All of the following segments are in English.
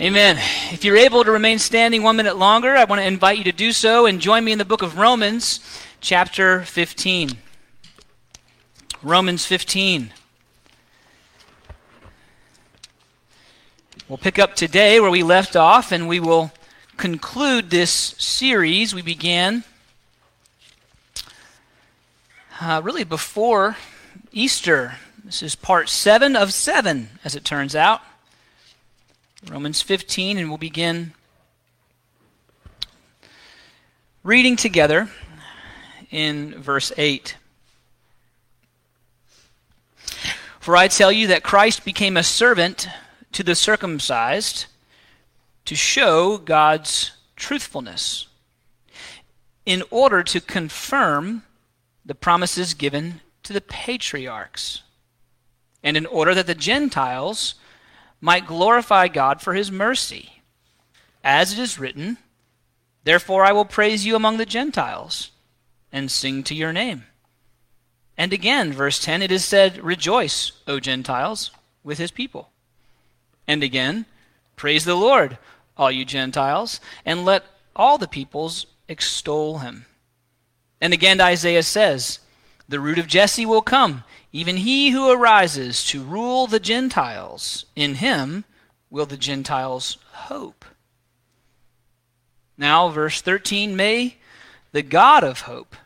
Amen. If you're able to remain standing one minute longer, I want to invite you to do so and join me in the book of Romans, chapter 15. Romans 15. We'll pick up today where we left off, and we will conclude this series we began uh, really before Easter. This is part seven of seven, as it turns out. Romans 15, and we'll begin reading together in verse 8. For I tell you that Christ became a servant to the circumcised to show God's truthfulness, in order to confirm the promises given to the patriarchs, and in order that the Gentiles might glorify God for his mercy. As it is written, Therefore I will praise you among the Gentiles and sing to your name. And again, verse 10, it is said, Rejoice, O Gentiles, with his people. And again, Praise the Lord, all you Gentiles, and let all the peoples extol him. And again, Isaiah says, The root of Jesse will come even he who arises to rule the Gentiles, in him will the Gentiles hope. Now, verse 13 May the God of hope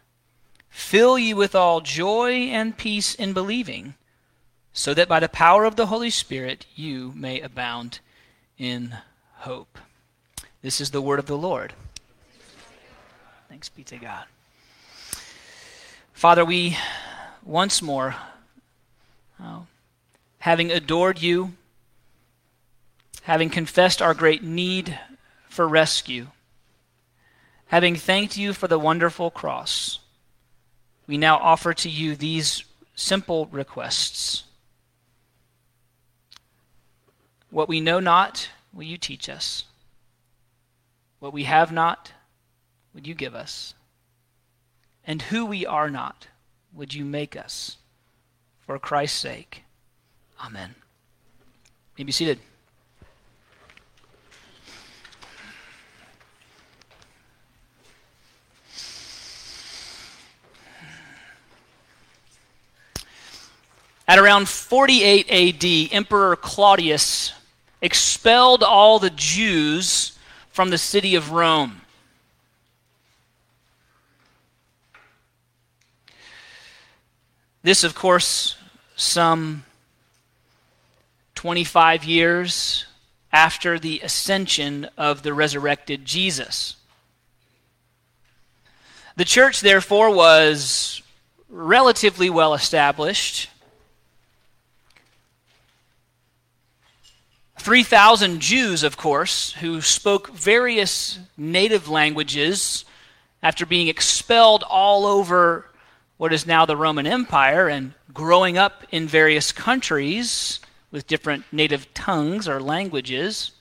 fill you with all joy and peace in believing, so that by the power of the Holy Spirit you may abound in hope. This is the word of the Lord. Thanks be to God. Father, we once more uh, having adored you, having confessed our great need for rescue, having thanked you for the wonderful cross, we now offer to you these simple requests. What we know not, will you teach us? What we have not, would you give us? And who we are not, would you make us? For Christ's sake. Amen. You be seated. At around 48 AD, Emperor Claudius expelled all the Jews from the city of Rome. This, of course, some 25 years after the ascension of the resurrected Jesus. The church, therefore, was relatively well established. 3,000 Jews, of course, who spoke various native languages after being expelled all over what is now the Roman Empire and growing up in various countries with different native tongues or languages,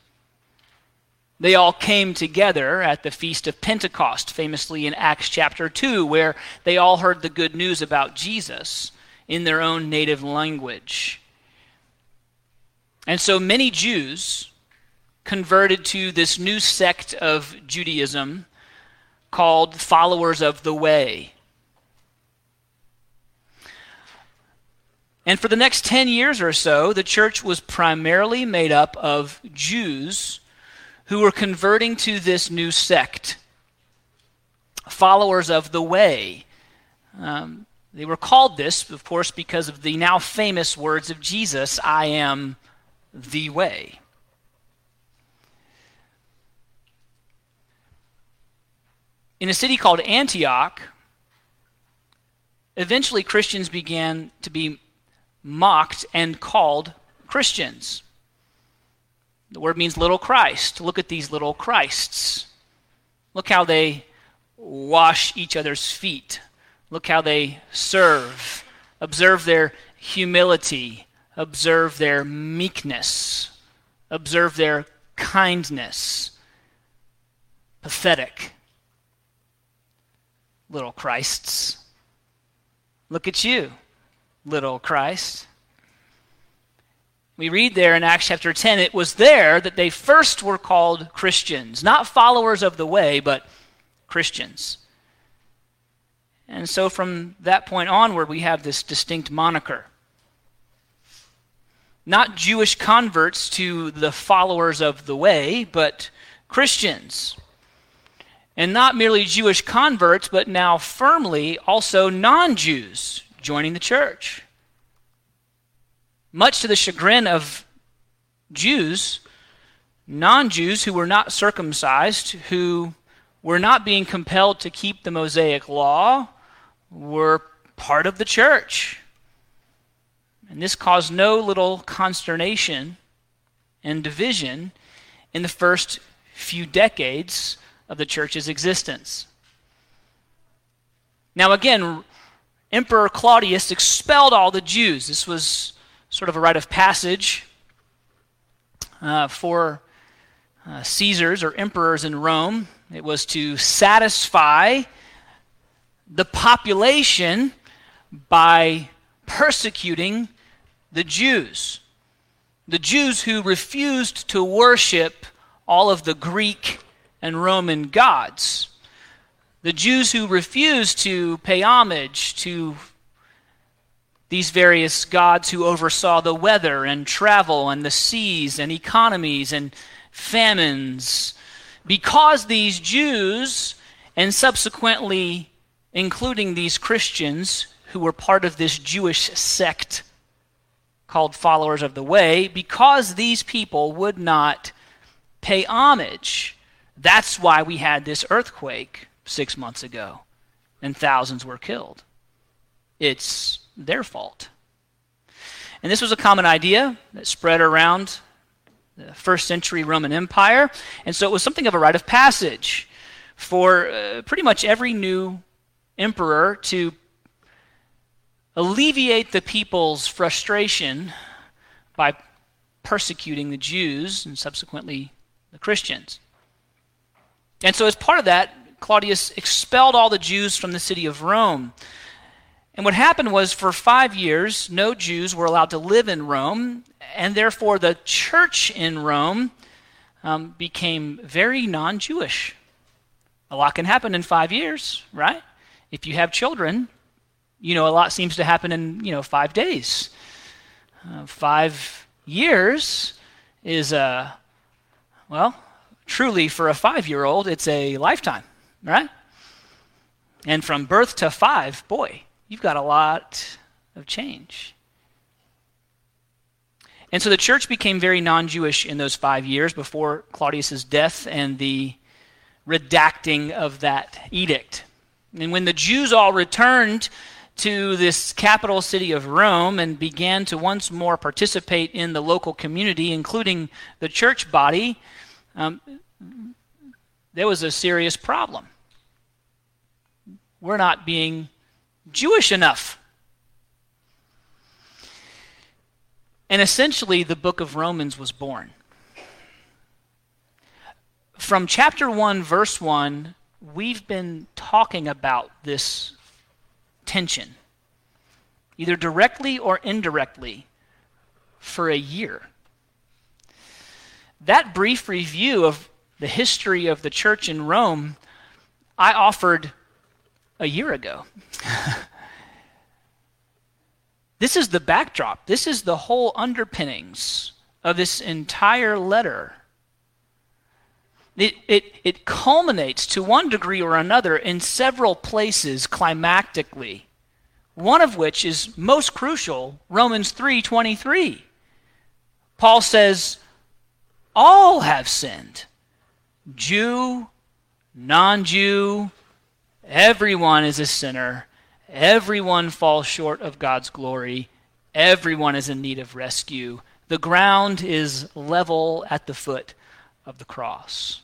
they all came together at the Feast of Pentecost, famously in Acts chapter 2, where they all heard the good news about Jesus in their own native language. And so many Jews converted to this new sect of Judaism called followers of the way. And for the next 10 years or so, the church was primarily made up of Jews who were converting to this new sect, followers of the way. Um, they were called this, of course, because of the now famous words of Jesus I am the way. In a city called Antioch, eventually Christians began to be mocked and called Christians. The word means little Christ. Look at these little Christs. Look how they wash each other's feet. Look how they serve. Observe their humility. Observe their meekness. Observe their kindness. Pathetic. Little Christs. Look at you little Christ. We read there in Acts chapter 10, it was there that they first were called Christians, not followers of the way, but Christians. And so from that point onward, we have this distinct moniker. Not Jewish converts to the followers of the way, but Christians. And not merely Jewish converts, but now firmly also non Jews joining the church. Much to the chagrin of Jews, non Jews who were not circumcised, who were not being compelled to keep the Mosaic law, were part of the church. And this caused no little consternation and division in the first few decades of the church's existence. Now, again, Emperor Claudius expelled all the Jews. This was sort of a rite of passage uh, for uh, Caesars or emperors in Rome. It was to satisfy the population by persecuting the Jews. The Jews who refused to worship all of the Greek and Roman gods. The Jews who refused to pay homage to these various gods who oversaw the weather and travel and the seas and economies and famines. Because these Jews, and subsequently including these Christians who were part of this Jewish sect called followers of the way, because these people would not pay homage. That's why we had this earthquake six months ago and thousands were killed. It's their fault. And this was a common idea that spread around the first century Roman Empire. And so it was something of a rite of passage for uh, pretty much every new emperor to alleviate the people's frustration by persecuting the Jews and subsequently the Christians. And so, as part of that, Claudius expelled all the Jews from the city of Rome. And what happened was, for five years, no Jews were allowed to live in Rome, and therefore the church in Rome um, became very non Jewish. A lot can happen in five years, right? If you have children, you know, a lot seems to happen in, you know, five days. Uh, five years is, uh, well, truly for a five year old, it's a lifetime, right? And from birth to five, boy, you've got a lot of change. And so the church became very non Jewish in those five years before Claudius's death and the redacting of that edict. And when the Jews all returned to this capital city of Rome and began to once more participate in the local community, including the church body, um, there was a serious problem. We're not being Jewish enough. And essentially, the book of Romans was born. From chapter 1, verse 1, we've been talking about this tension, either directly or indirectly, for a year. That brief review of the history of the church in Rome, I offered a year ago. this is the backdrop, this is the whole underpinnings of this entire letter. It, it, it culminates to one degree or another in several places climactically one of which is most crucial romans 3.23 paul says all have sinned Jew, non Jew, everyone is a sinner. Everyone falls short of God's glory. Everyone is in need of rescue. The ground is level at the foot of the cross.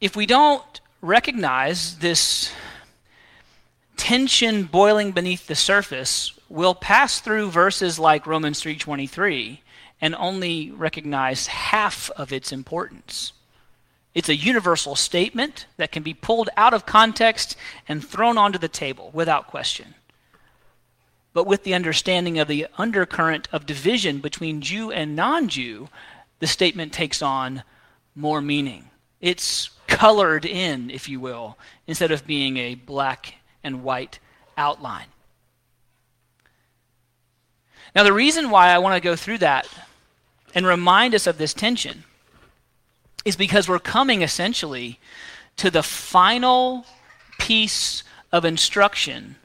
If we don't recognize this tension boiling beneath the surface, we'll pass through verses like Romans 3:23 and only recognize half of its importance. It's a universal statement that can be pulled out of context and thrown onto the table without question. but with the understanding of the undercurrent of division between Jew and non Jew, the statement takes on more meaning. It's colored in, if you will, instead of being a black and white outline. Now, the reason why I want to go through that and remind us of this tension is because we're coming essentially to the final piece of instruction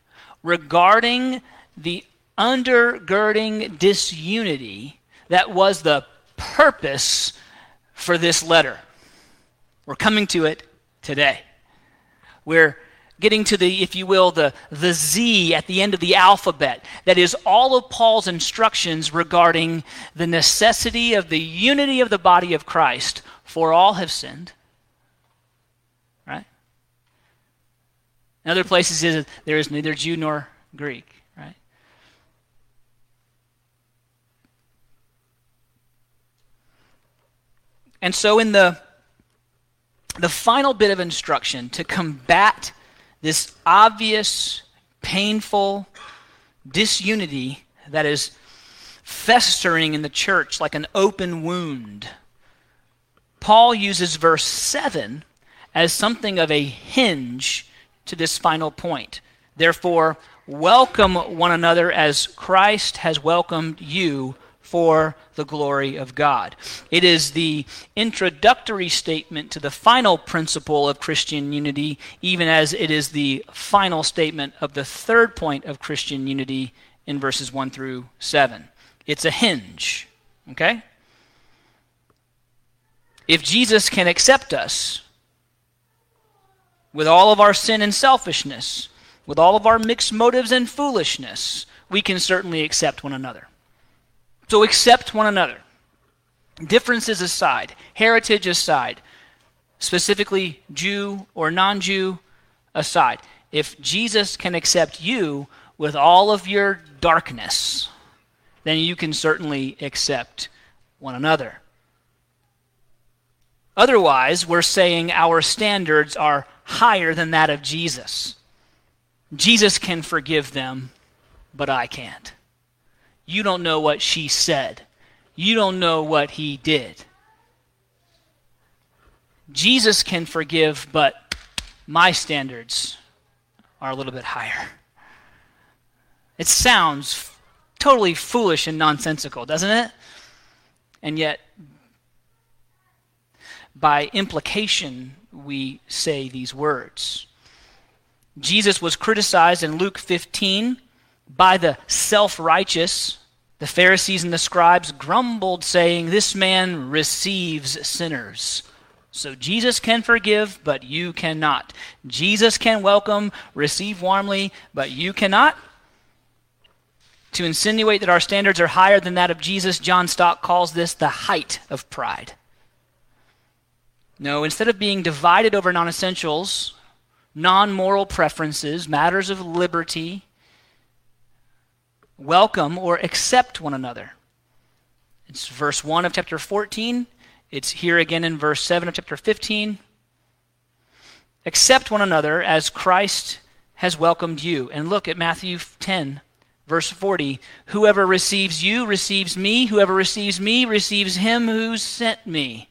regarding the undergirding disunity that was the purpose for this letter. We're coming to it today. We're getting to the, if you will, the, the Z at the end of the alphabet. That is all of Paul's instructions regarding the necessity of the unity of the body of Christ, for all have sinned. Right? In other places, there is neither Jew nor Greek. Right? And so, in the the final bit of instruction to combat this obvious, painful disunity that is festering in the church like an open wound. Paul uses verse 7 as something of a hinge to this final point. Therefore, welcome one another as Christ has welcomed you for the glory of God. It is the introductory statement to the final principle of Christian unity, even as it is the final statement of the third point of Christian unity in verses 1 through 7. It's a hinge, okay? If Jesus can accept us with all of our sin and selfishness, with all of our mixed motives and foolishness, we can certainly accept one another. So accept one another. Differences aside, heritage aside, specifically Jew or non Jew aside. If Jesus can accept you with all of your darkness, then you can certainly accept one another. Otherwise, we're saying our standards are higher than that of Jesus. Jesus can forgive them, but I can't. You don't know what she said. You don't know what he did. Jesus can forgive, but my standards are a little bit higher. It sounds totally foolish and nonsensical, doesn't it? And yet, by implication, we say these words. Jesus was criticized in Luke 15 by the self righteous, the Pharisees and the scribes grumbled, saying, This man receives sinners. So Jesus can forgive, but you cannot. Jesus can welcome, receive warmly, but you cannot. To insinuate that our standards are higher than that of Jesus, John Stott calls this the height of pride. No, instead of being divided over non essentials, non moral preferences, matters of liberty, welcome or accept one another. It's verse 1 of chapter 14. It's here again in verse 7 of chapter 15. Accept one another as Christ has welcomed you. And look at Matthew 10, verse 40. Whoever receives you receives me. Whoever receives me receives him who sent me.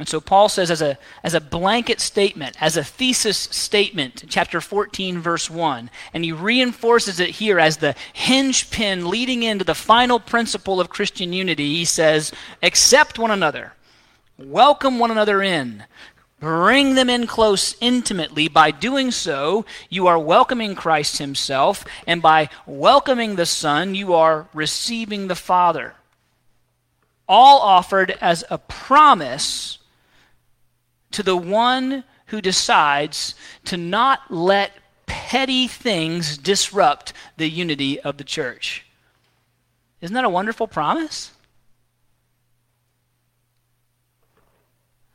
And so Paul says, as a, as a blanket statement, as a thesis statement, chapter 14, verse 1, and he reinforces it here as the hinge pin leading into the final principle of Christian unity. He says, accept one another, welcome one another in, bring them in close intimately. By doing so, you are welcoming Christ himself, and by welcoming the Son, you are receiving the Father. All offered as a promise to the one who decides to not let petty things disrupt the unity of the church. Isn't that a wonderful promise?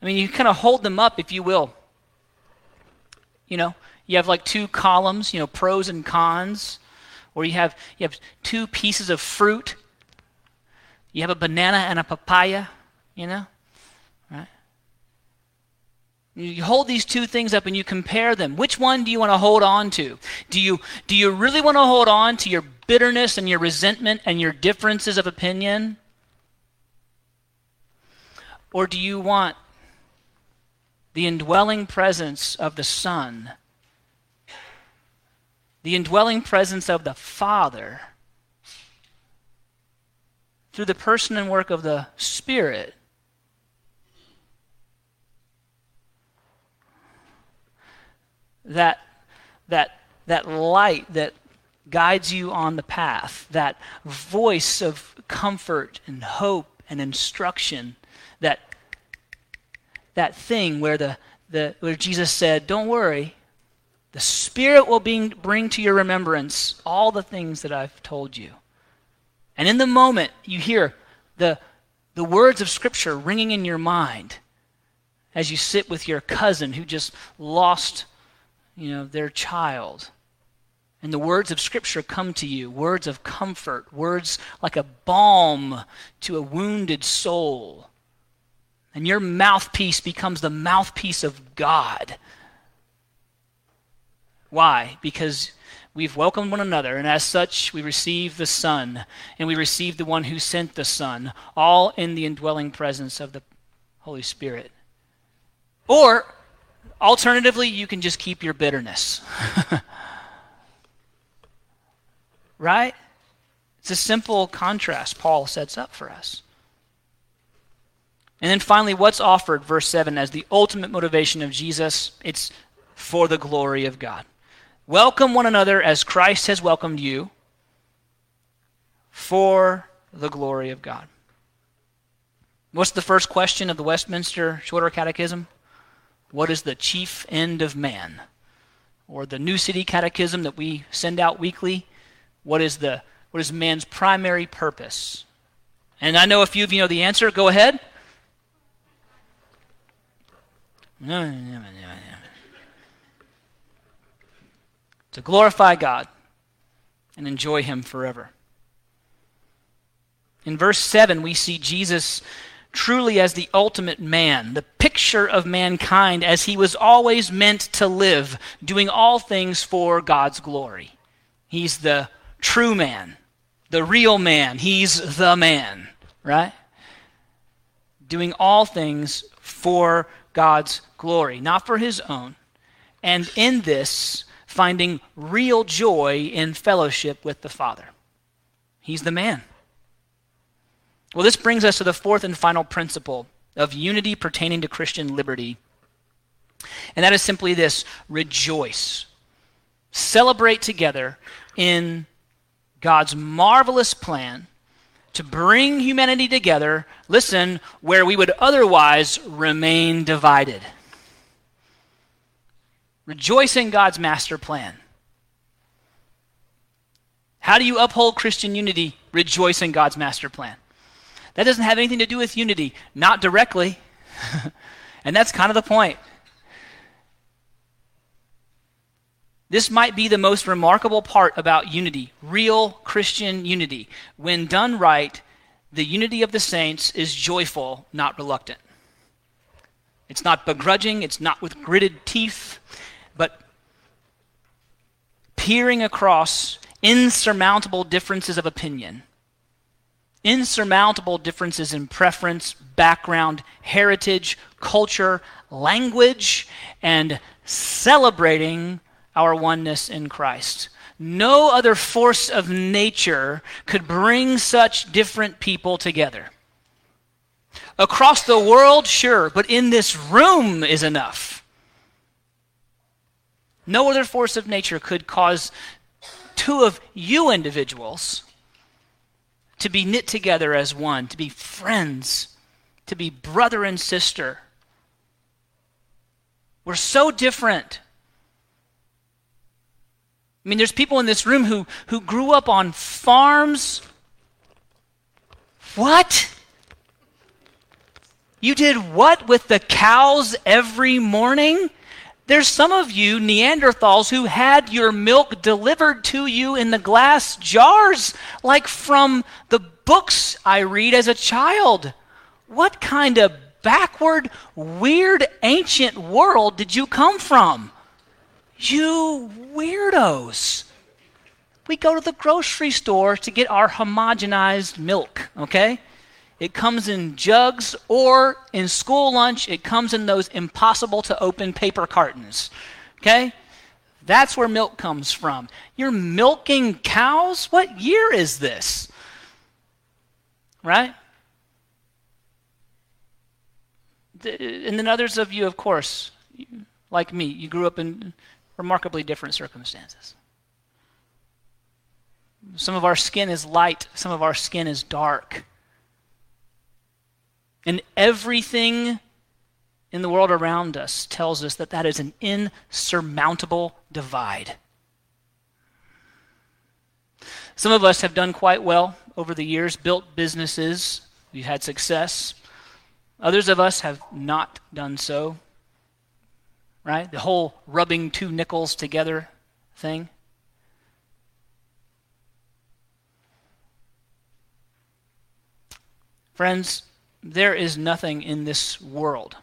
I mean, you kind of hold them up, if you will. You know, you have like two columns, you know, pros and cons, or you have you have two pieces of fruit. You have a banana and a papaya, you know? You hold these two things up and you compare them. Which one do you want to hold on to? Do you, do you really want to hold on to your bitterness and your resentment and your differences of opinion? Or do you want the indwelling presence of the Son, the indwelling presence of the Father, through the person and work of the Spirit? That that that light that guides you on the path, that voice of comfort and hope and instruction, that that thing where the, the where Jesus said, Don't worry, the Spirit will bring, bring to your remembrance all the things that I've told you. And in the moment you hear the the words of Scripture ringing in your mind as you sit with your cousin who just lost you know, their child. And the words of Scripture come to you words of comfort, words like a balm to a wounded soul. And your mouthpiece becomes the mouthpiece of God. Why? Because we've welcomed one another, and as such, we receive the Son, and we receive the one who sent the Son, all in the indwelling presence of the Holy Spirit. Or Alternatively, you can just keep your bitterness. right? It's a simple contrast Paul sets up for us. And then finally, what's offered, verse 7, as the ultimate motivation of Jesus? It's for the glory of God. Welcome one another as Christ has welcomed you for the glory of God. What's the first question of the Westminster Shorter Catechism? What is the chief end of man? Or the New City Catechism that we send out weekly, what is the what is man's primary purpose? And I know a few of you know the answer. Go ahead. To glorify God and enjoy Him forever. In verse 7, we see Jesus truly as the ultimate man, the picture of mankind as he was always meant to live, doing all things for God's glory. He's the true man, the real man. He's the man, right? Doing all things for God's glory, not for his own. And in this, finding real joy in fellowship with the Father. He's the man. Well, this brings us to the fourth and final principle of unity pertaining to Christian liberty. And that is simply this rejoice. Celebrate together in God's marvelous plan to bring humanity together, listen, where we would otherwise remain divided. Rejoice in God's master plan. How do you uphold Christian unity? Rejoice in God's master plan. That doesn't have anything to do with unity, not directly. and that's kind of the point. This might be the most remarkable part about unity, real Christian unity. When done right, the unity of the saints is joyful, not reluctant. It's not begrudging, it's not with gritted teeth, but peering across insurmountable differences of opinion insurmountable differences in preference, background, heritage, culture, language, and celebrating our oneness in Christ. No other force of nature could bring such different people together. Across the world, sure, but in this room is enough. No other force of nature could cause two of you individuals to be knit together as one, to be friends, to be brother and sister. We're so different. I mean, there's people in this room who, who grew up on farms. What? You did what with the cows every morning? There's some of you Neanderthals who had your milk delivered to you in the glass jars, like from the books I read as a child. What kind of backward, weird, ancient world did you come from? You weirdos. We go to the grocery store to get our homogenized milk, okay? It comes in jugs, or in school lunch, it comes in those impossible to open paper cartons, okay? That's where milk comes from. You're milking cows? What year is this? Right? And then others of you, of course, like me, you grew up in remarkably different circumstances. Some of our skin is light, some of our skin is dark. And everything in the world around us tells us that that is an insurmountable divide. Some of us have done quite well over the years, built businesses, we've had success. Others of us have not done so. Right? The whole rubbing two nickels together thing. Friends, there is nothing in this world.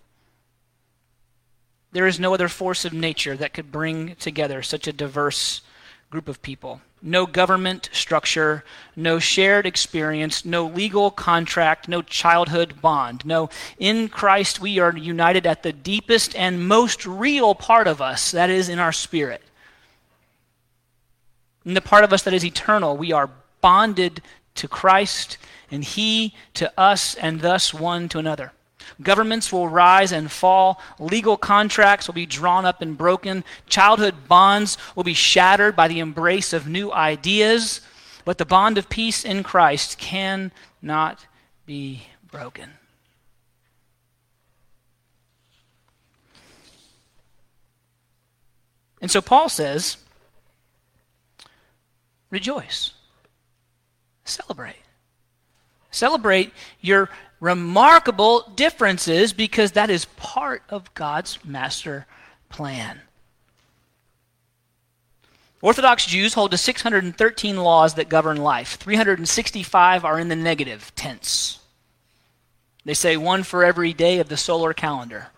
There is no other force of nature that could bring together such a diverse group of people. No government structure, no shared experience, no legal contract, no childhood bond. No, in Christ we are united at the deepest and most real part of us, that is, in our spirit. In the part of us that is eternal, we are bonded to Christ and he to us, and thus one to another. Governments will rise and fall. Legal contracts will be drawn up and broken. Childhood bonds will be shattered by the embrace of new ideas. But the bond of peace in Christ cannot be broken. And so Paul says, rejoice, celebrate. Celebrate your remarkable differences because that is part of God's master plan. Orthodox Jews hold to 613 laws that govern life. 365 are in the negative tense. They say one for every day of the solar calendar,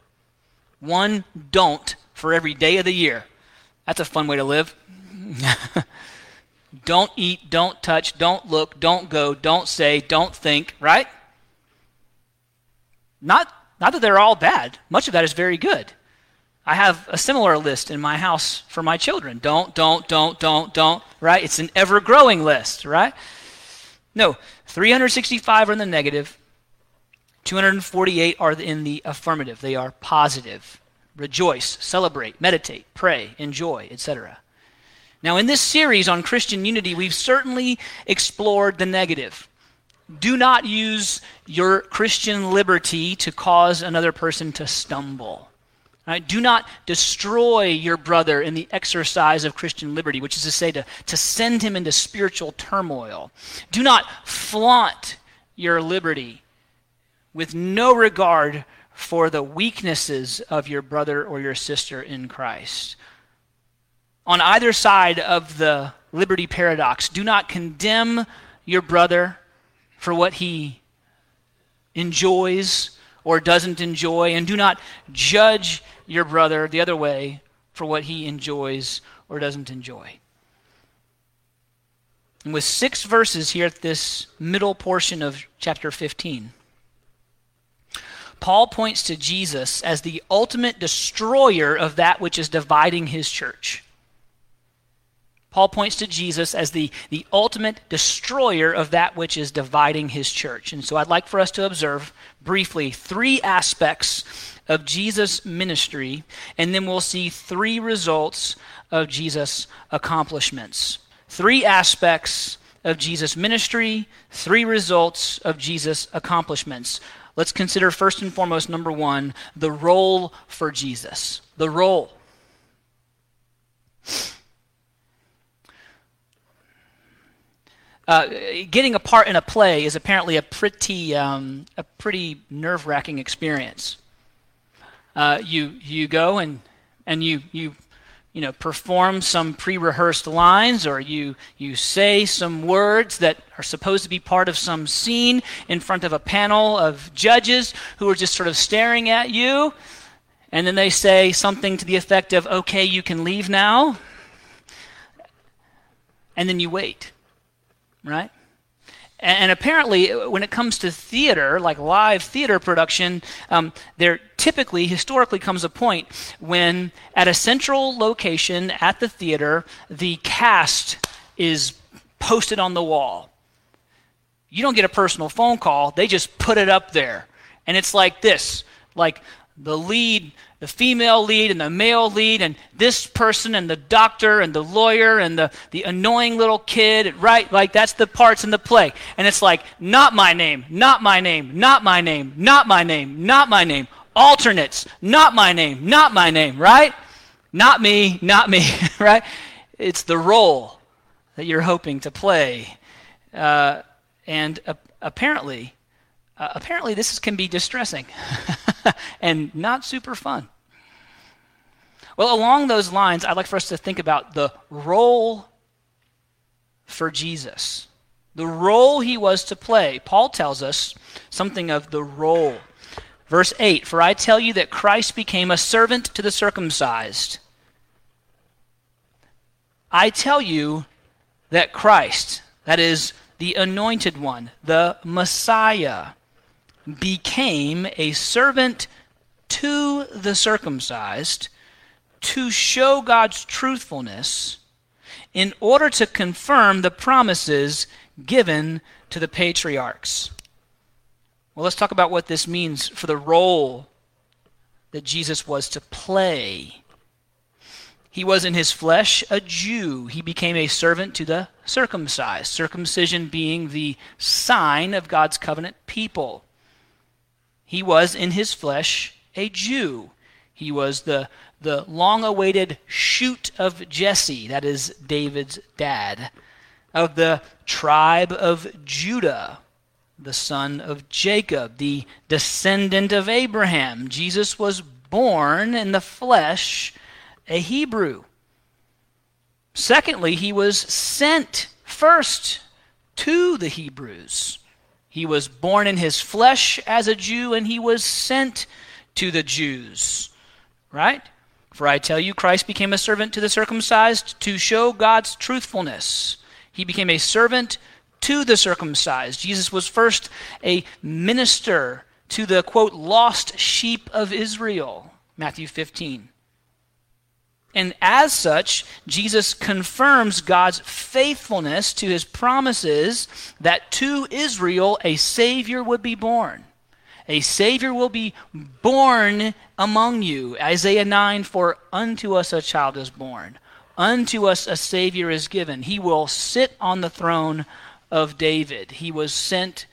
one don't for every day of the year. That's a fun way to live. Don't eat, don't touch, don't look, don't go, don't say, don't think, right? Not, not that they're all bad. Much of that is very good. I have a similar list in my house for my children. Don't, don't, don't, don't, don't, right? It's an ever growing list, right? No, 365 are in the negative, 248 are in the affirmative. They are positive. Rejoice, celebrate, meditate, pray, enjoy, etc. Now, in this series on Christian unity, we've certainly explored the negative. Do not use your Christian liberty to cause another person to stumble. Right? Do not destroy your brother in the exercise of Christian liberty, which is to say, to, to send him into spiritual turmoil. Do not flaunt your liberty with no regard for the weaknesses of your brother or your sister in Christ on either side of the liberty paradox. Do not condemn your brother for what he enjoys or doesn't enjoy, and do not judge your brother the other way for what he enjoys or doesn't enjoy. And with six verses here at this middle portion of chapter 15, Paul points to Jesus as the ultimate destroyer of that which is dividing his church. Paul points to Jesus as the, the ultimate destroyer of that which is dividing his church. And so I'd like for us to observe briefly three aspects of Jesus' ministry, and then we'll see three results of Jesus' accomplishments. Three aspects of Jesus' ministry, three results of Jesus' accomplishments. Let's consider first and foremost, number one, the role for Jesus. The role. Uh, getting a part in a play is apparently a pretty, um, a pretty nerve-wracking experience. Uh, you, you go and, and you, you you know, perform some pre-rehearsed lines or you you say some words that are supposed to be part of some scene in front of a panel of judges who are just sort of staring at you. And then they say something to the effect of okay you can leave now. And then you wait right and apparently, when it comes to theater, like live theater production, um, there typically, historically, comes a point when at a central location at the theater, the cast is posted on the wall. You don't get a personal phone call, they just put it up there. And it's like this like the lead the female lead and the male lead and this person and the doctor and the lawyer and the, the annoying little kid, right? Like that's the parts in the play. And it's like, not my name, not my name, not my name, not my name, not my name. Alternates, not my name, not my name, right? Not me, not me, right? It's the role that you're hoping to play. Uh, and uh, apparently, uh, apparently this can be distressing and not super fun. Well, along those lines, I'd like for us to think about the role for Jesus, the role he was to play. Paul tells us something of the role. Verse 8 For I tell you that Christ became a servant to the circumcised. I tell you that Christ, that is, the anointed one, the Messiah, became a servant to the circumcised to show God's truthfulness in order to confirm the promises given to the patriarchs. Well, let's talk about what this means for the role that Jesus was to play. He was in his flesh a Jew. He became a servant to the circumcised, circumcision being the sign of God's covenant people. He was in his flesh a Jew. He was the the long awaited shoot of Jesse, that is David's dad, of the tribe of Judah, the son of Jacob, the descendant of Abraham. Jesus was born in the flesh a Hebrew. Secondly, he was sent first to the Hebrews. He was born in his flesh as a Jew, and he was sent to the Jews. Right? For I tell you, Christ became a servant to the circumcised to show God's truthfulness. He became a servant to the circumcised. Jesus was first a minister to the, quote, lost sheep of Israel. Matthew 15. And as such, Jesus confirms God's faithfulness to his promises that to Israel a Savior would be born. A Savior will be born among you. Isaiah 9 For unto us a child is born, unto us a Savior is given. He will sit on the throne of David. He was sent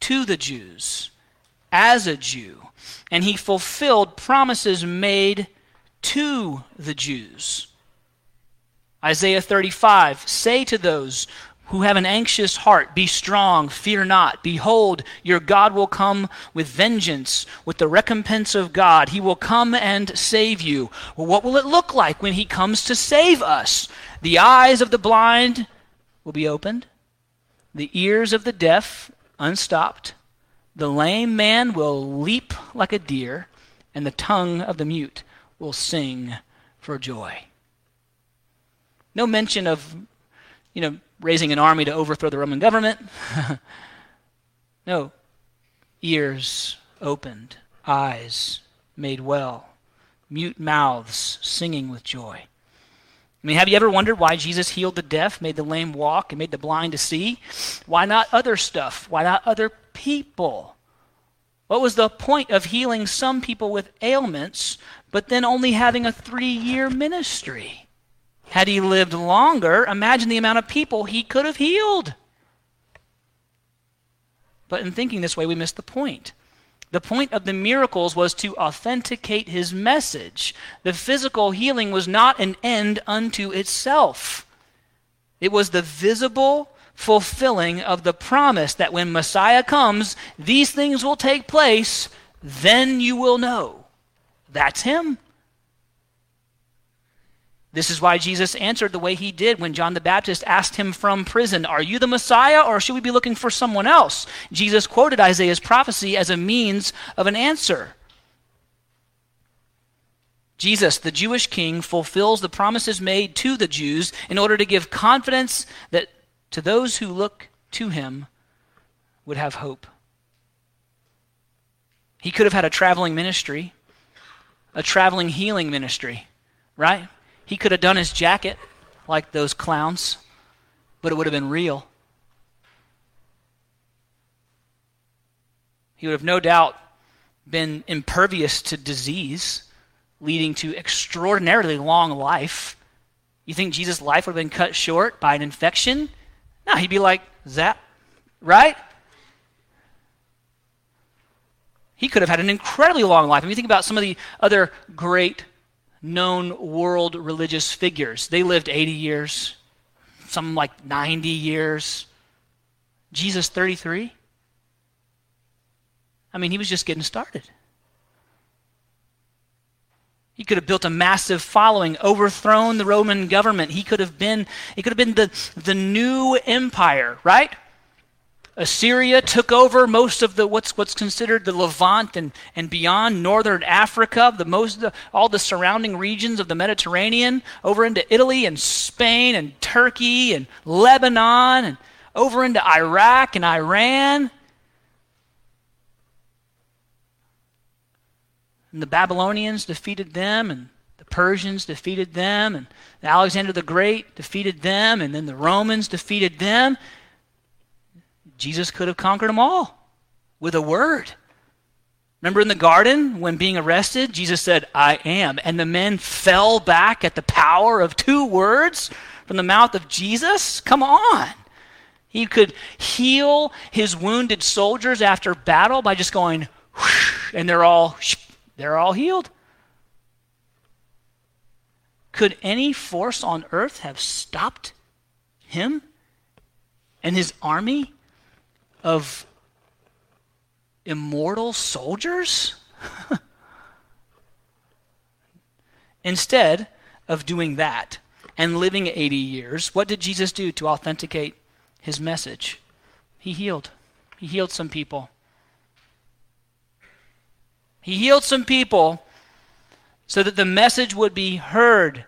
to the Jews as a Jew, and he fulfilled promises made to the Jews. Isaiah 35 Say to those who have an anxious heart, be strong, fear not. Behold, your God will come with vengeance, with the recompense of God. He will come and save you. Well, what will it look like when he comes to save us? The eyes of the blind will be opened, the ears of the deaf unstopped. The lame man will leap like a deer, and the tongue of the mute will sing for joy. No mention of, you know, raising an army to overthrow the Roman government. no. Ears opened, eyes made well, mute mouths singing with joy. I mean, have you ever wondered why Jesus healed the deaf, made the lame walk, and made the blind to see? Why not other stuff? Why not other people? What was the point of healing some people with ailments, but then only having a three year ministry? Had he lived longer, imagine the amount of people he could have healed. But in thinking this way, we miss the point. The point of the miracles was to authenticate his message. The physical healing was not an end unto itself, it was the visible fulfilling of the promise that when Messiah comes, these things will take place, then you will know. That's him. This is why Jesus answered the way he did when John the Baptist asked him from prison, Are you the Messiah or should we be looking for someone else? Jesus quoted Isaiah's prophecy as a means of an answer. Jesus, the Jewish king, fulfills the promises made to the Jews in order to give confidence that to those who look to him would have hope. He could have had a traveling ministry, a traveling healing ministry, right? He could have done his jacket like those clowns, but it would have been real. He would have no doubt been impervious to disease, leading to extraordinarily long life. You think Jesus' life would have been cut short by an infection? No, he'd be like, zap, right? He could have had an incredibly long life. If you think about some of the other great known world religious figures. They lived 80 years, some like 90 years. Jesus, 33. I mean, he was just getting started. He could have built a massive following, overthrown the Roman government. He could have been, it could have been the, the new empire, right? Assyria took over most of the what's what's considered the Levant and, and beyond northern Africa, the most the, all the surrounding regions of the Mediterranean, over into Italy and Spain and Turkey and Lebanon and over into Iraq and Iran. And the Babylonians defeated them and the Persians defeated them and Alexander the Great defeated them and then the Romans defeated them Jesus could have conquered them all with a word. Remember in the garden when being arrested, Jesus said, I am. And the men fell back at the power of two words from the mouth of Jesus? Come on. He could heal his wounded soldiers after battle by just going, whoosh, and they're all, they're all healed. Could any force on earth have stopped him and his army of immortal soldiers? Instead of doing that and living 80 years, what did Jesus do to authenticate his message? He healed. He healed some people. He healed some people so that the message would be heard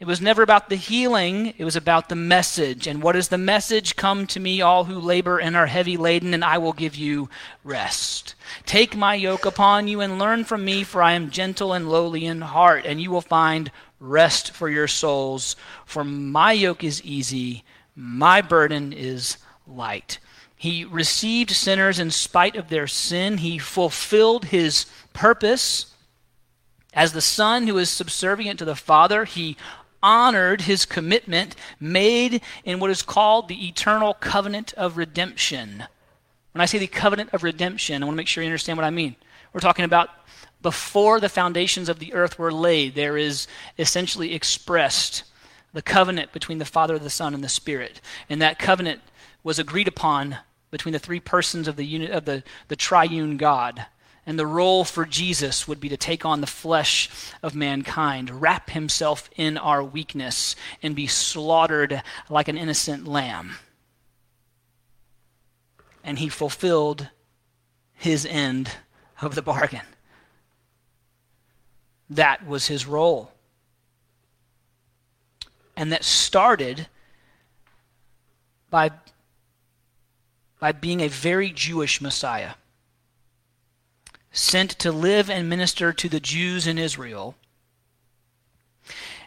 it was never about the healing, it was about the message. And what is the message? Come to me, all who labor and are heavy laden, and I will give you rest. Take my yoke upon you and learn from me, for I am gentle and lowly in heart, and you will find rest for your souls. For my yoke is easy, my burden is light. He received sinners in spite of their sin, he fulfilled his purpose. As the Son who is subservient to the Father, he honored his commitment made in what is called the eternal covenant of redemption. When I say the covenant of redemption, I want to make sure you understand what I mean. We're talking about before the foundations of the earth were laid, there is essentially expressed the covenant between the Father, the Son, and the Spirit. And that covenant was agreed upon between the three persons of the, unit, of the, the triune God. And the role for Jesus would be to take on the flesh of mankind, wrap himself in our weakness, and be slaughtered like an innocent lamb. And he fulfilled his end of the bargain. That was his role. And that started by, by being a very Jewish Messiah sent to live and minister to the Jews in Israel,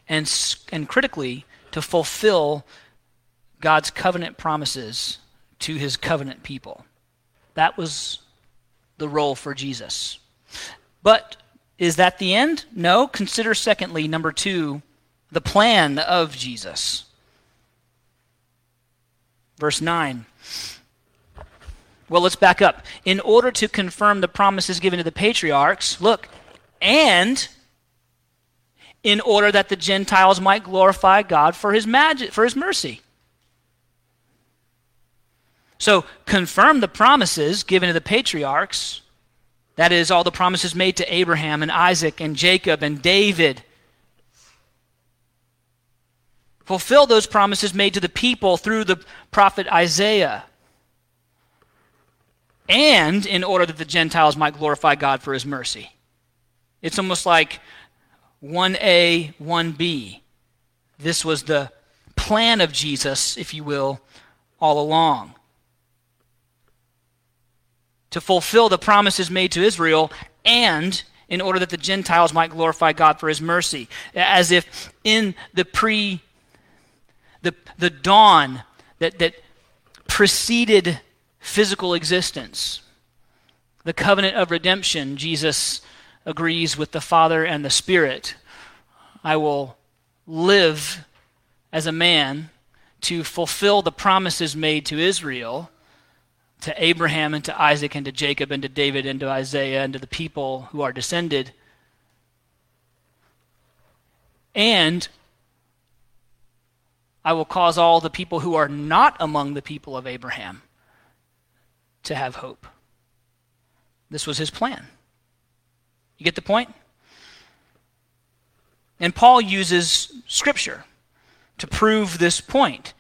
and, and critically, to fulfill God's covenant promises to his covenant people. That was the role for Jesus. But is that the end? No. Consider, secondly, number two, the plan of Jesus. Verse 9. Well, let's back up. In order to confirm the promises given to the patriarchs, look, and in order that the Gentiles might glorify God for his, magic, for his mercy. So, confirm the promises given to the patriarchs. That is, all the promises made to Abraham and Isaac and Jacob and David. fulfill those promises made to the people through the prophet Isaiah. And in order that the Gentiles might glorify God for his mercy. It's almost like 1A, 1B. This was the plan of Jesus, if you will, all along. To fulfill the promises made to Israel and in order that the Gentiles might glorify God for his mercy. As if in the pre the, the dawn that, that preceded physical existence, the covenant of redemption, Jesus agrees with the Father and the Spirit. I will live as a man to fulfill the promises made to Israel, to Abraham and to Isaac and to Jacob and to David and to Isaiah and to the people who are descended. And I will cause all the people who are not among the people of Abraham to have hope. This was his plan. You get the point? And Paul uses Scripture to prove this point.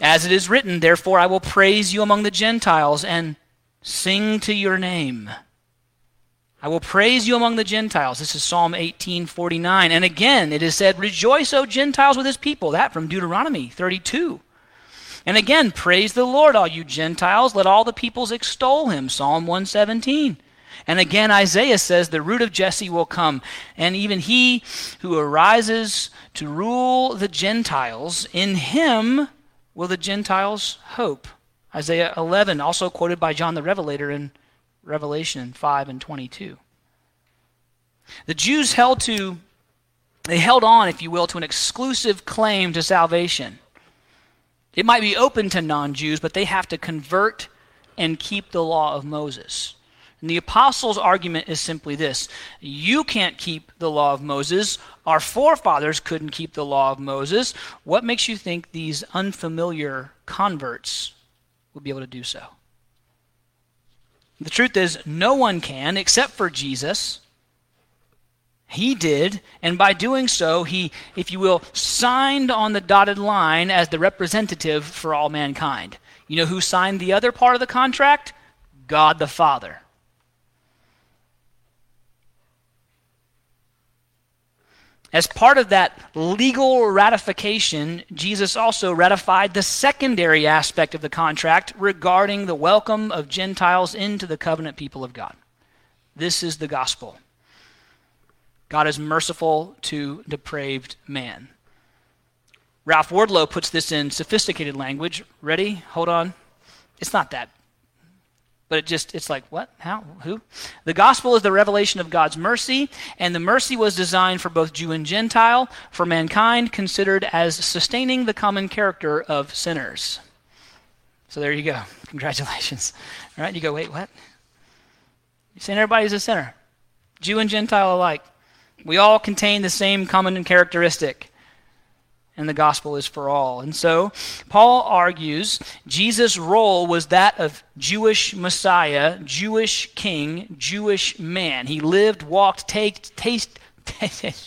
As it is written, Therefore I will praise you among the Gentiles and sing to your name. I will praise you among the Gentiles. This is Psalm 18:49. And again, it is said, "Rejoice, O Gentiles, with his people." That from Deuteronomy 32. And again, praise the Lord, all you Gentiles. Let all the peoples extol him. Psalm 117. And again, Isaiah says, The root of Jesse will come, and even he who arises to rule the Gentiles, in him will the Gentiles hope. Isaiah 11, also quoted by John the Revelator in Revelation 5 and 22. The Jews held to, they held on, if you will, to an exclusive claim to salvation. It might be open to non Jews, but they have to convert and keep the law of Moses. And the apostles' argument is simply this You can't keep the law of Moses. Our forefathers couldn't keep the law of Moses. What makes you think these unfamiliar converts would be able to do so? The truth is, no one can except for Jesus. He did, and by doing so, he, if you will, signed on the dotted line as the representative for all mankind. You know who signed the other part of the contract? God the Father. As part of that legal ratification, Jesus also ratified the secondary aspect of the contract regarding the welcome of Gentiles into the covenant people of God. This is the gospel. God is merciful to depraved man. Ralph Wardlaw puts this in sophisticated language. Ready? Hold on. It's not that but it just, it's like, what? How? Who? The gospel is the revelation of God's mercy, and the mercy was designed for both Jew and Gentile, for mankind, considered as sustaining the common character of sinners. So there you go. Congratulations. All right, you go, wait, what? You're saying everybody's a sinner, Jew and Gentile alike. We all contain the same common characteristic and the gospel is for all. And so, Paul argues Jesus' role was that of Jewish Messiah, Jewish king, Jewish man. He lived, walked, taked, taste,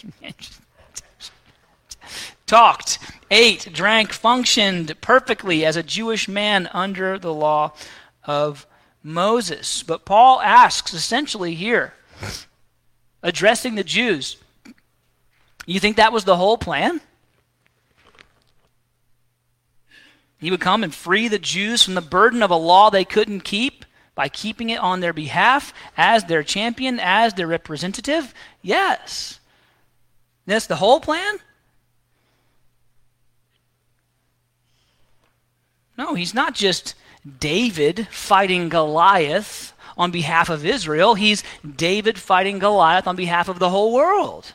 talked, ate, drank, functioned perfectly as a Jewish man under the law of Moses. But Paul asks essentially here, addressing the Jews, you think that was the whole plan? He would come and free the Jews from the burden of a law they couldn't keep by keeping it on their behalf as their champion, as their representative? Yes. That's the whole plan? No, he's not just David fighting Goliath on behalf of Israel, he's David fighting Goliath on behalf of the whole world.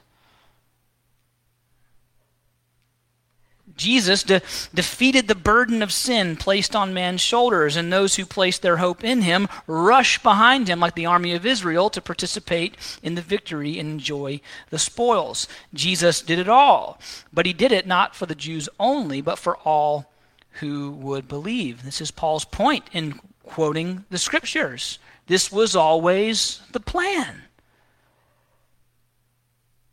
Jesus de- defeated the burden of sin placed on man's shoulders, and those who place their hope in him rush behind him like the army of Israel to participate in the victory and enjoy the spoils. Jesus did it all, but he did it not for the Jews only, but for all who would believe. This is Paul's point in quoting the scriptures. This was always the plan.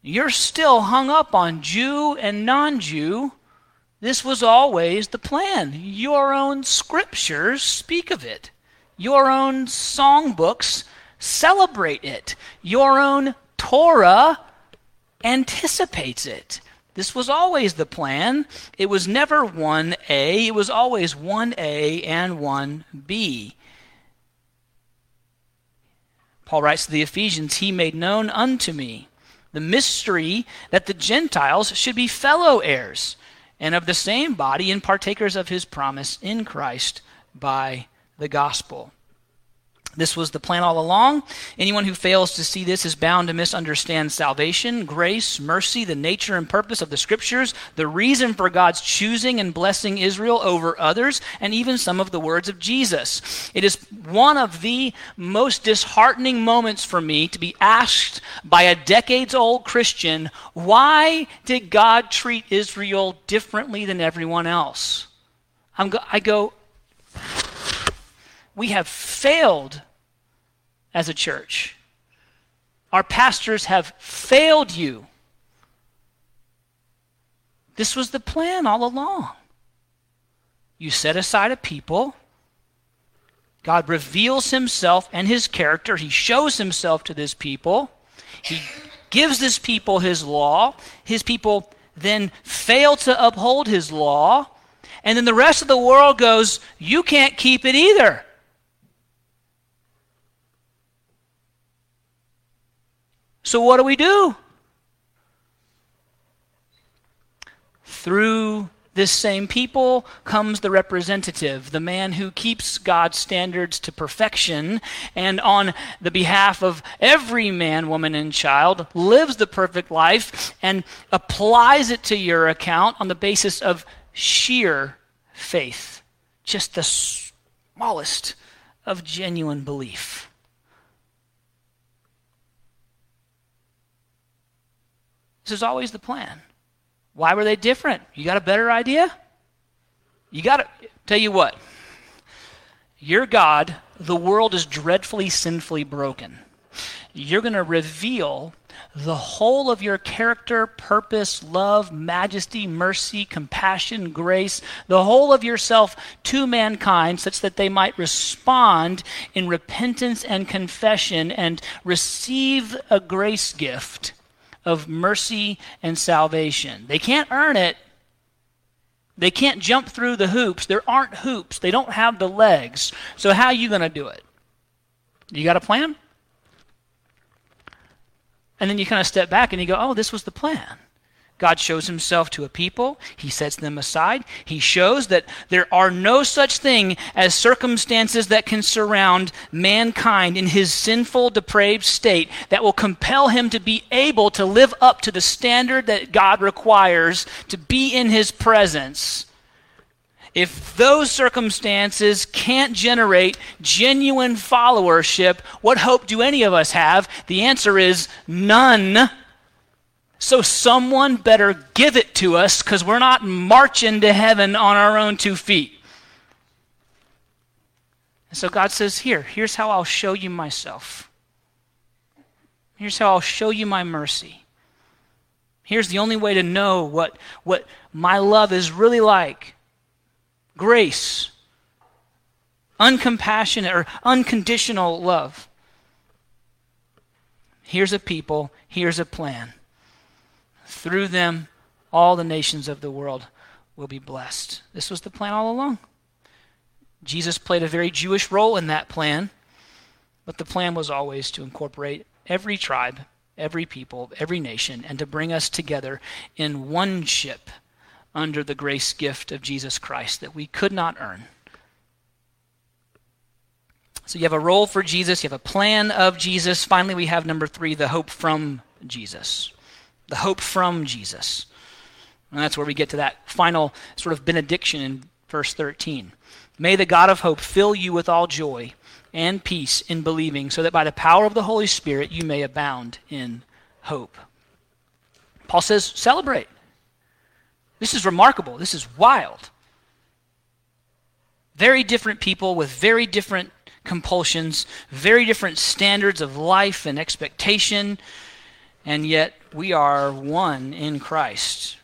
You're still hung up on Jew and non Jew. This was always the plan. Your own scriptures speak of it, your own songbooks celebrate it, your own Torah anticipates it. This was always the plan. It was never 1A, it was always 1A and 1B. Paul writes to the Ephesians, He made known unto me the mystery that the Gentiles should be fellow heirs and of the same body and partakers of his promise in Christ by the gospel. This was the plan all along. Anyone who fails to see this is bound to misunderstand salvation, grace, mercy, the nature and purpose of the scriptures, the reason for God's choosing and blessing Israel over others, and even some of the words of Jesus. It is one of the most disheartening moments for me to be asked by a decades old Christian, why did God treat Israel differently than everyone else? Go- I go, we have failed as a church. Our pastors have failed you. This was the plan all along. You set aside a people. God reveals himself and his character. He shows himself to this people. He gives this people his law. His people then fail to uphold his law. And then the rest of the world goes, You can't keep it either. So, what do we do? Through this same people comes the representative, the man who keeps God's standards to perfection and on the behalf of every man, woman, and child lives the perfect life and applies it to your account on the basis of sheer faith, just the smallest of genuine belief. This is always the plan. Why were they different? You got a better idea? You got to tell you what. Your God, the world is dreadfully sinfully broken. You're going to reveal the whole of your character, purpose, love, majesty, mercy, compassion, grace, the whole of yourself to mankind, such that they might respond in repentance and confession and receive a grace gift of mercy and salvation. They can't earn it. They can't jump through the hoops. There aren't hoops. They don't have the legs. So how are you going to do it? You got a plan? And then you kind of step back and you go, "Oh, this was the plan." God shows himself to a people, he sets them aside. He shows that there are no such thing as circumstances that can surround mankind in his sinful, depraved state that will compel him to be able to live up to the standard that God requires to be in his presence. If those circumstances can't generate genuine followership, what hope do any of us have? The answer is none so someone better give it to us because we're not marching to heaven on our own two feet. And so God says, Here, here's how I'll show you myself. Here's how I'll show you my mercy. Here's the only way to know what, what my love is really like grace, uncompassionate or unconditional love. Here's a people, here's a plan. Through them, all the nations of the world will be blessed. This was the plan all along. Jesus played a very Jewish role in that plan, but the plan was always to incorporate every tribe, every people, every nation, and to bring us together in one ship under the grace gift of Jesus Christ that we could not earn. So you have a role for Jesus, you have a plan of Jesus. Finally, we have number three, the hope from Jesus the hope from Jesus. And that's where we get to that final sort of benediction in verse 13. May the God of hope fill you with all joy and peace in believing, so that by the power of the Holy Spirit you may abound in hope. Paul says, celebrate. This is remarkable. This is wild. Very different people with very different compulsions, very different standards of life and expectation, and yet we are one in Christ.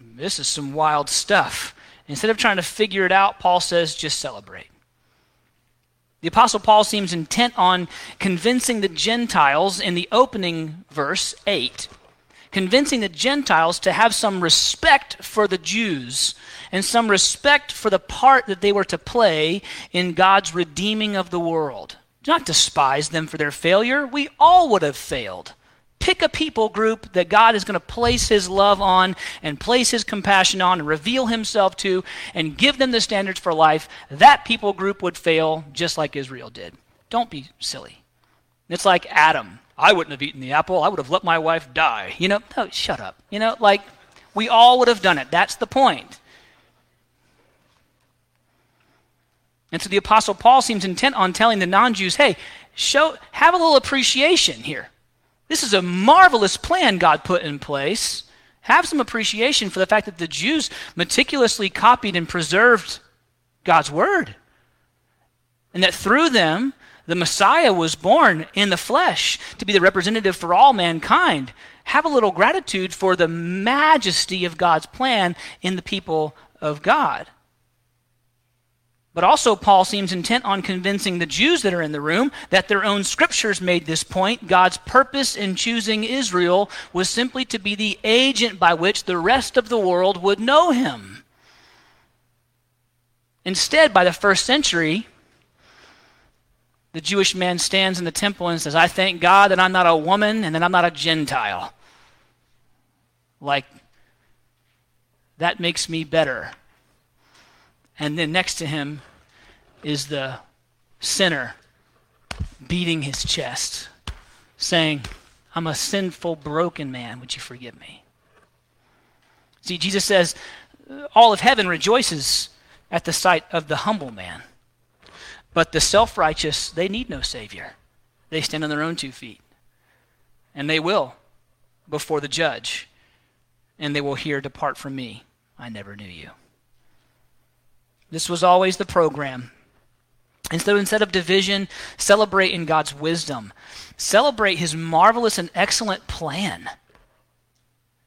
This is some wild stuff. Instead of trying to figure it out, Paul says, just celebrate. The Apostle Paul seems intent on convincing the Gentiles in the opening verse 8, convincing the Gentiles to have some respect for the Jews and some respect for the part that they were to play in God's redeeming of the world. Do not despise them for their failure. We all would have failed. Pick a people group that God is going to place his love on and place his compassion on and reveal himself to and give them the standards for life. That people group would fail just like Israel did. Don't be silly. It's like Adam. I wouldn't have eaten the apple. I would have let my wife die. You know, no, shut up. You know, like we all would have done it. That's the point. And so the apostle Paul seems intent on telling the non-Jews, "Hey, show have a little appreciation here. This is a marvelous plan God put in place. Have some appreciation for the fact that the Jews meticulously copied and preserved God's word. And that through them the Messiah was born in the flesh to be the representative for all mankind. Have a little gratitude for the majesty of God's plan in the people of God. But also, Paul seems intent on convincing the Jews that are in the room that their own scriptures made this point. God's purpose in choosing Israel was simply to be the agent by which the rest of the world would know him. Instead, by the first century, the Jewish man stands in the temple and says, I thank God that I'm not a woman and that I'm not a Gentile. Like, that makes me better. And then next to him is the sinner beating his chest, saying, I'm a sinful, broken man. Would you forgive me? See, Jesus says, all of heaven rejoices at the sight of the humble man. But the self righteous, they need no Savior. They stand on their own two feet. And they will before the judge. And they will hear, Depart from me. I never knew you. This was always the program. And so instead of division, celebrate in God's wisdom. Celebrate his marvelous and excellent plan.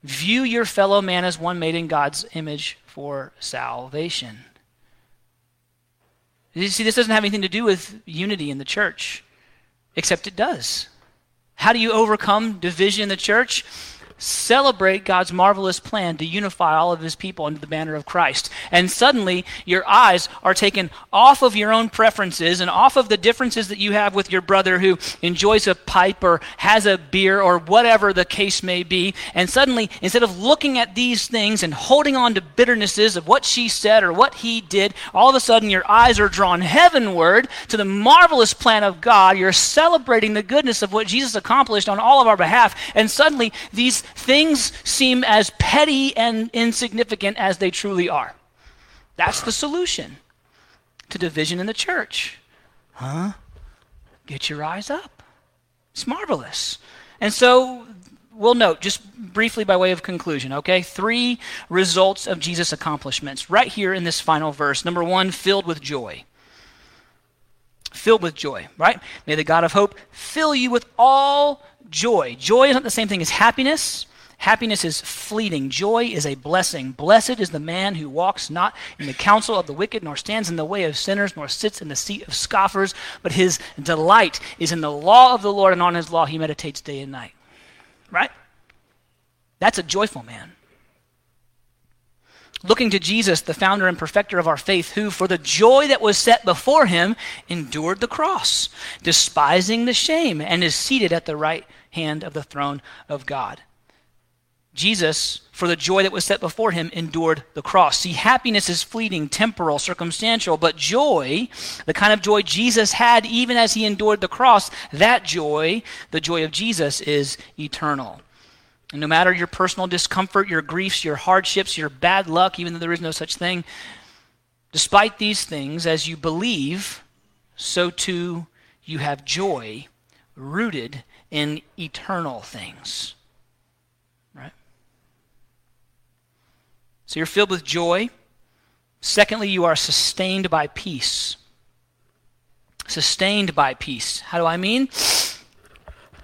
View your fellow man as one made in God's image for salvation. You see, this doesn't have anything to do with unity in the church, except it does. How do you overcome division in the church? Celebrate God's marvelous plan to unify all of his people under the banner of Christ. And suddenly, your eyes are taken off of your own preferences and off of the differences that you have with your brother who enjoys a pipe or has a beer or whatever the case may be. And suddenly, instead of looking at these things and holding on to bitternesses of what she said or what he did, all of a sudden your eyes are drawn heavenward to the marvelous plan of God. You're celebrating the goodness of what Jesus accomplished on all of our behalf. And suddenly, these things seem as petty and insignificant as they truly are. That's the solution to division in the church. Huh? Get your eyes up. It's marvelous. And so we'll note, just briefly by way of conclusion, okay? Three results of Jesus' accomplishments right here in this final verse. Number one, filled with joy. Filled with joy, right? May the God of hope fill you with all joy. Joy isn't the same thing as happiness. Happiness is fleeting. Joy is a blessing. Blessed is the man who walks not in the counsel of the wicked, nor stands in the way of sinners, nor sits in the seat of scoffers, but his delight is in the law of the Lord, and on his law he meditates day and night. Right? That's a joyful man. Looking to Jesus, the founder and perfecter of our faith, who, for the joy that was set before him, endured the cross, despising the shame, and is seated at the right hand of the throne of God. Jesus, for the joy that was set before him, endured the cross. See, happiness is fleeting, temporal, circumstantial, but joy, the kind of joy Jesus had even as he endured the cross, that joy, the joy of Jesus, is eternal. And no matter your personal discomfort, your griefs, your hardships, your bad luck, even though there is no such thing, despite these things, as you believe, so too you have joy rooted in eternal things. Right? So you're filled with joy. Secondly, you are sustained by peace. Sustained by peace. How do I mean?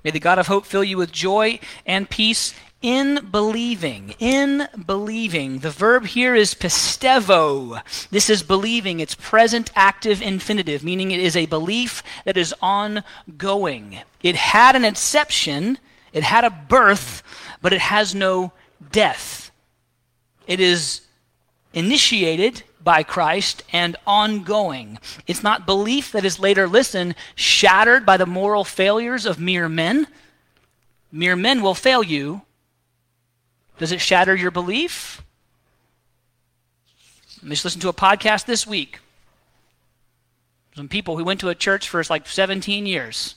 May the God of hope fill you with joy and peace in believing. In believing. The verb here is pistevo. This is believing. It's present active infinitive, meaning it is a belief that is ongoing. It had an inception, it had a birth, but it has no death. It is initiated by Christ and ongoing. It's not belief that is later, listen, shattered by the moral failures of mere men. Mere men will fail you, does it shatter your belief? I just listened to a podcast this week. Some people who went to a church for like 17 years.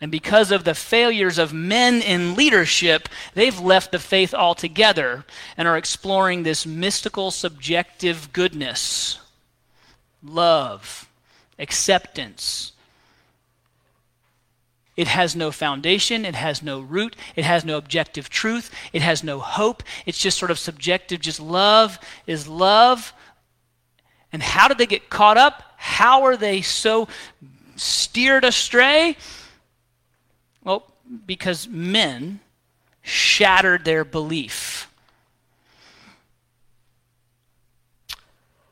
And because of the failures of men in leadership, they've left the faith altogether and are exploring this mystical, subjective goodness, love, acceptance, it has no foundation. It has no root. It has no objective truth. It has no hope. It's just sort of subjective. Just love is love. And how did they get caught up? How are they so steered astray? Well, because men shattered their belief.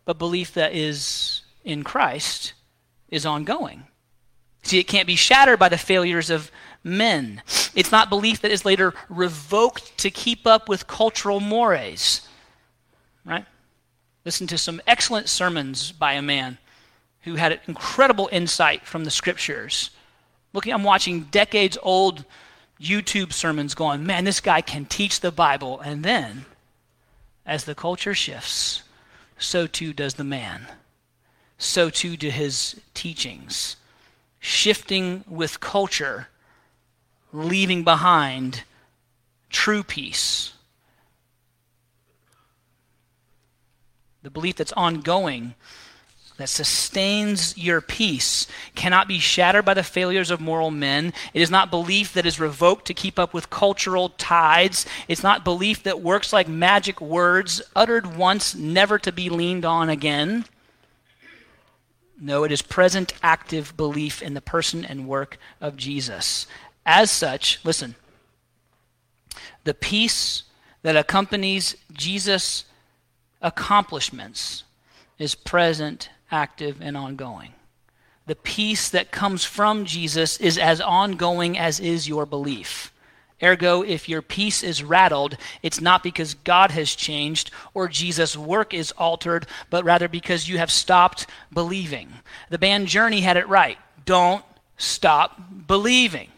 But belief that is in Christ is ongoing. See, it can't be shattered by the failures of men. It's not belief that is later revoked to keep up with cultural mores. Right? Listen to some excellent sermons by a man who had incredible insight from the scriptures. Looking, I'm watching decades old YouTube sermons going, man, this guy can teach the Bible. And then, as the culture shifts, so too does the man. So too do his teachings shifting with culture, leaving behind true peace. The belief that's ongoing, that sustains your peace, cannot be shattered by the failures of moral men. It is not belief that is revoked to keep up with cultural tides. It's not belief that works like magic words, uttered once, never to be leaned on again. No, it is present active belief in the person and work of Jesus. As such, listen, the peace that accompanies Jesus' accomplishments is present, active, and ongoing. The peace that comes from Jesus is as ongoing as is your belief. Ergo, if your peace is rattled, it's not because God has changed or Jesus' work is altered, but rather because you have stopped believing. The band Journey had it right. Don't stop believing.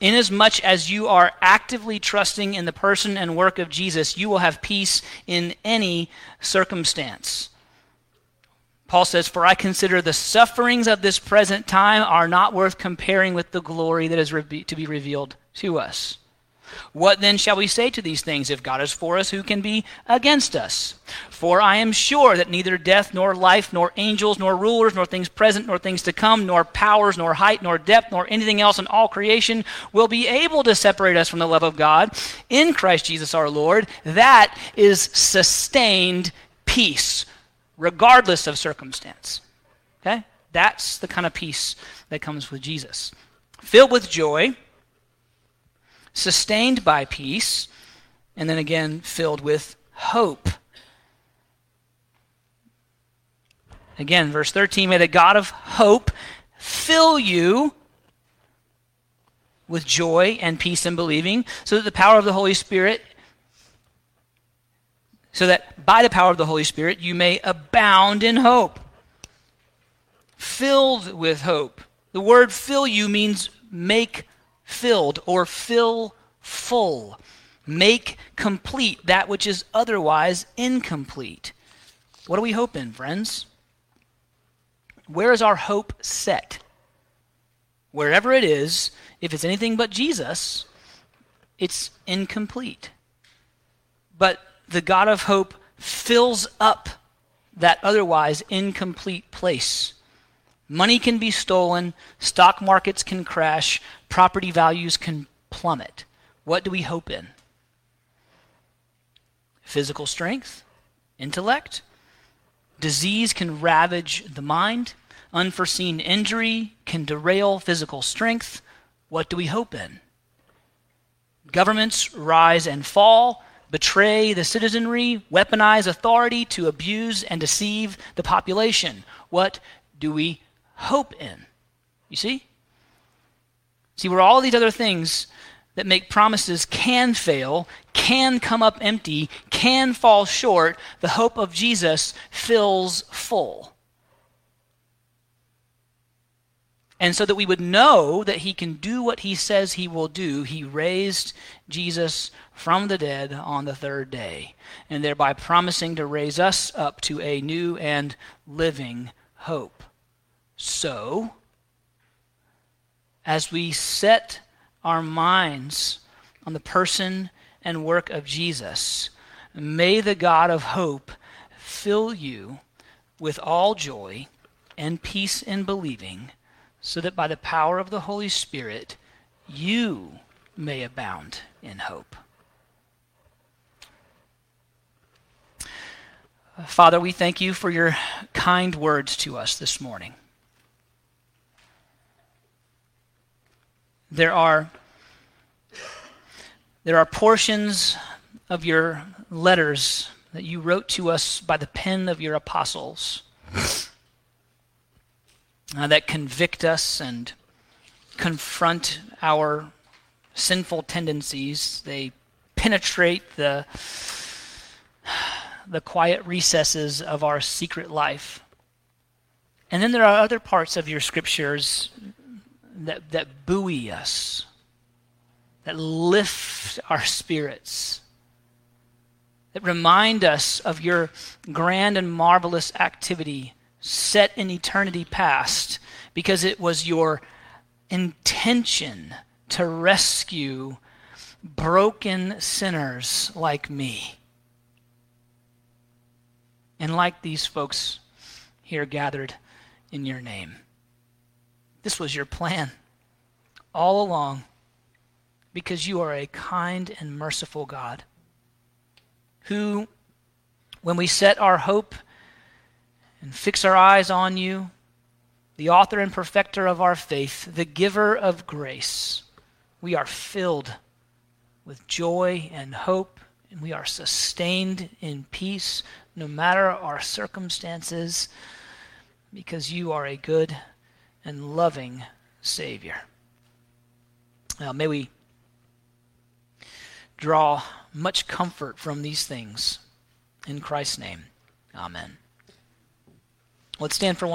Inasmuch as you are actively trusting in the person and work of Jesus, you will have peace in any circumstance. Paul says, For I consider the sufferings of this present time are not worth comparing with the glory that is re- to be revealed to us. What then shall we say to these things? If God is for us, who can be against us? For I am sure that neither death, nor life, nor angels, nor rulers, nor things present, nor things to come, nor powers, nor height, nor depth, nor anything else in all creation will be able to separate us from the love of God in Christ Jesus our Lord. That is sustained peace regardless of circumstance. Okay? That's the kind of peace that comes with Jesus. Filled with joy, sustained by peace, and then again filled with hope. Again, verse 13 may the God of hope fill you with joy and peace in believing, so that the power of the Holy Spirit so that by the power of the Holy Spirit you may abound in hope. Filled with hope. The word fill you means make filled or fill full. Make complete that which is otherwise incomplete. What do we hope in, friends? Where is our hope set? Wherever it is, if it's anything but Jesus, it's incomplete. But the God of hope fills up that otherwise incomplete place. Money can be stolen, stock markets can crash, property values can plummet. What do we hope in? Physical strength, intellect. Disease can ravage the mind. unforeseen injury can derail physical strength, what do we hope in? Governments rise and fall, betray the citizenry, weaponize authority to abuse and deceive the population. What do we hope in? You see? See, where all these other things that make promises can fail, can come up empty, can fall short, the hope of Jesus fills full. And so that we would know that he can do what he says he will do, he raised Jesus from the dead on the third day, and thereby promising to raise us up to a new and living hope. So, as we set our minds on the person and work of Jesus, may the God of hope fill you with all joy and peace in believing, so that by the power of the Holy Spirit you may abound in hope. Father, we thank you for your kind words to us this morning. There are, there are portions of your letters that you wrote to us by the pen of your apostles uh, that convict us and confront our sinful tendencies. They penetrate the, the quiet recesses of our secret life. And then there are other parts of your scriptures that, that buoy us, that lift our spirits, that remind us of your grand and marvelous activity set in eternity past, because it was your intention to rescue broken sinners like me. And like these folks here gathered in your name. This was your plan all along because you are a kind and merciful God who, when we set our hope and fix our eyes on you, the author and perfecter of our faith, the giver of grace, we are filled with joy and hope, and we are sustained in peace no matter our circumstances, because you are a good and loving Savior. Now, may we draw much comfort from these things. In Christ's name, amen. Let's stand for one.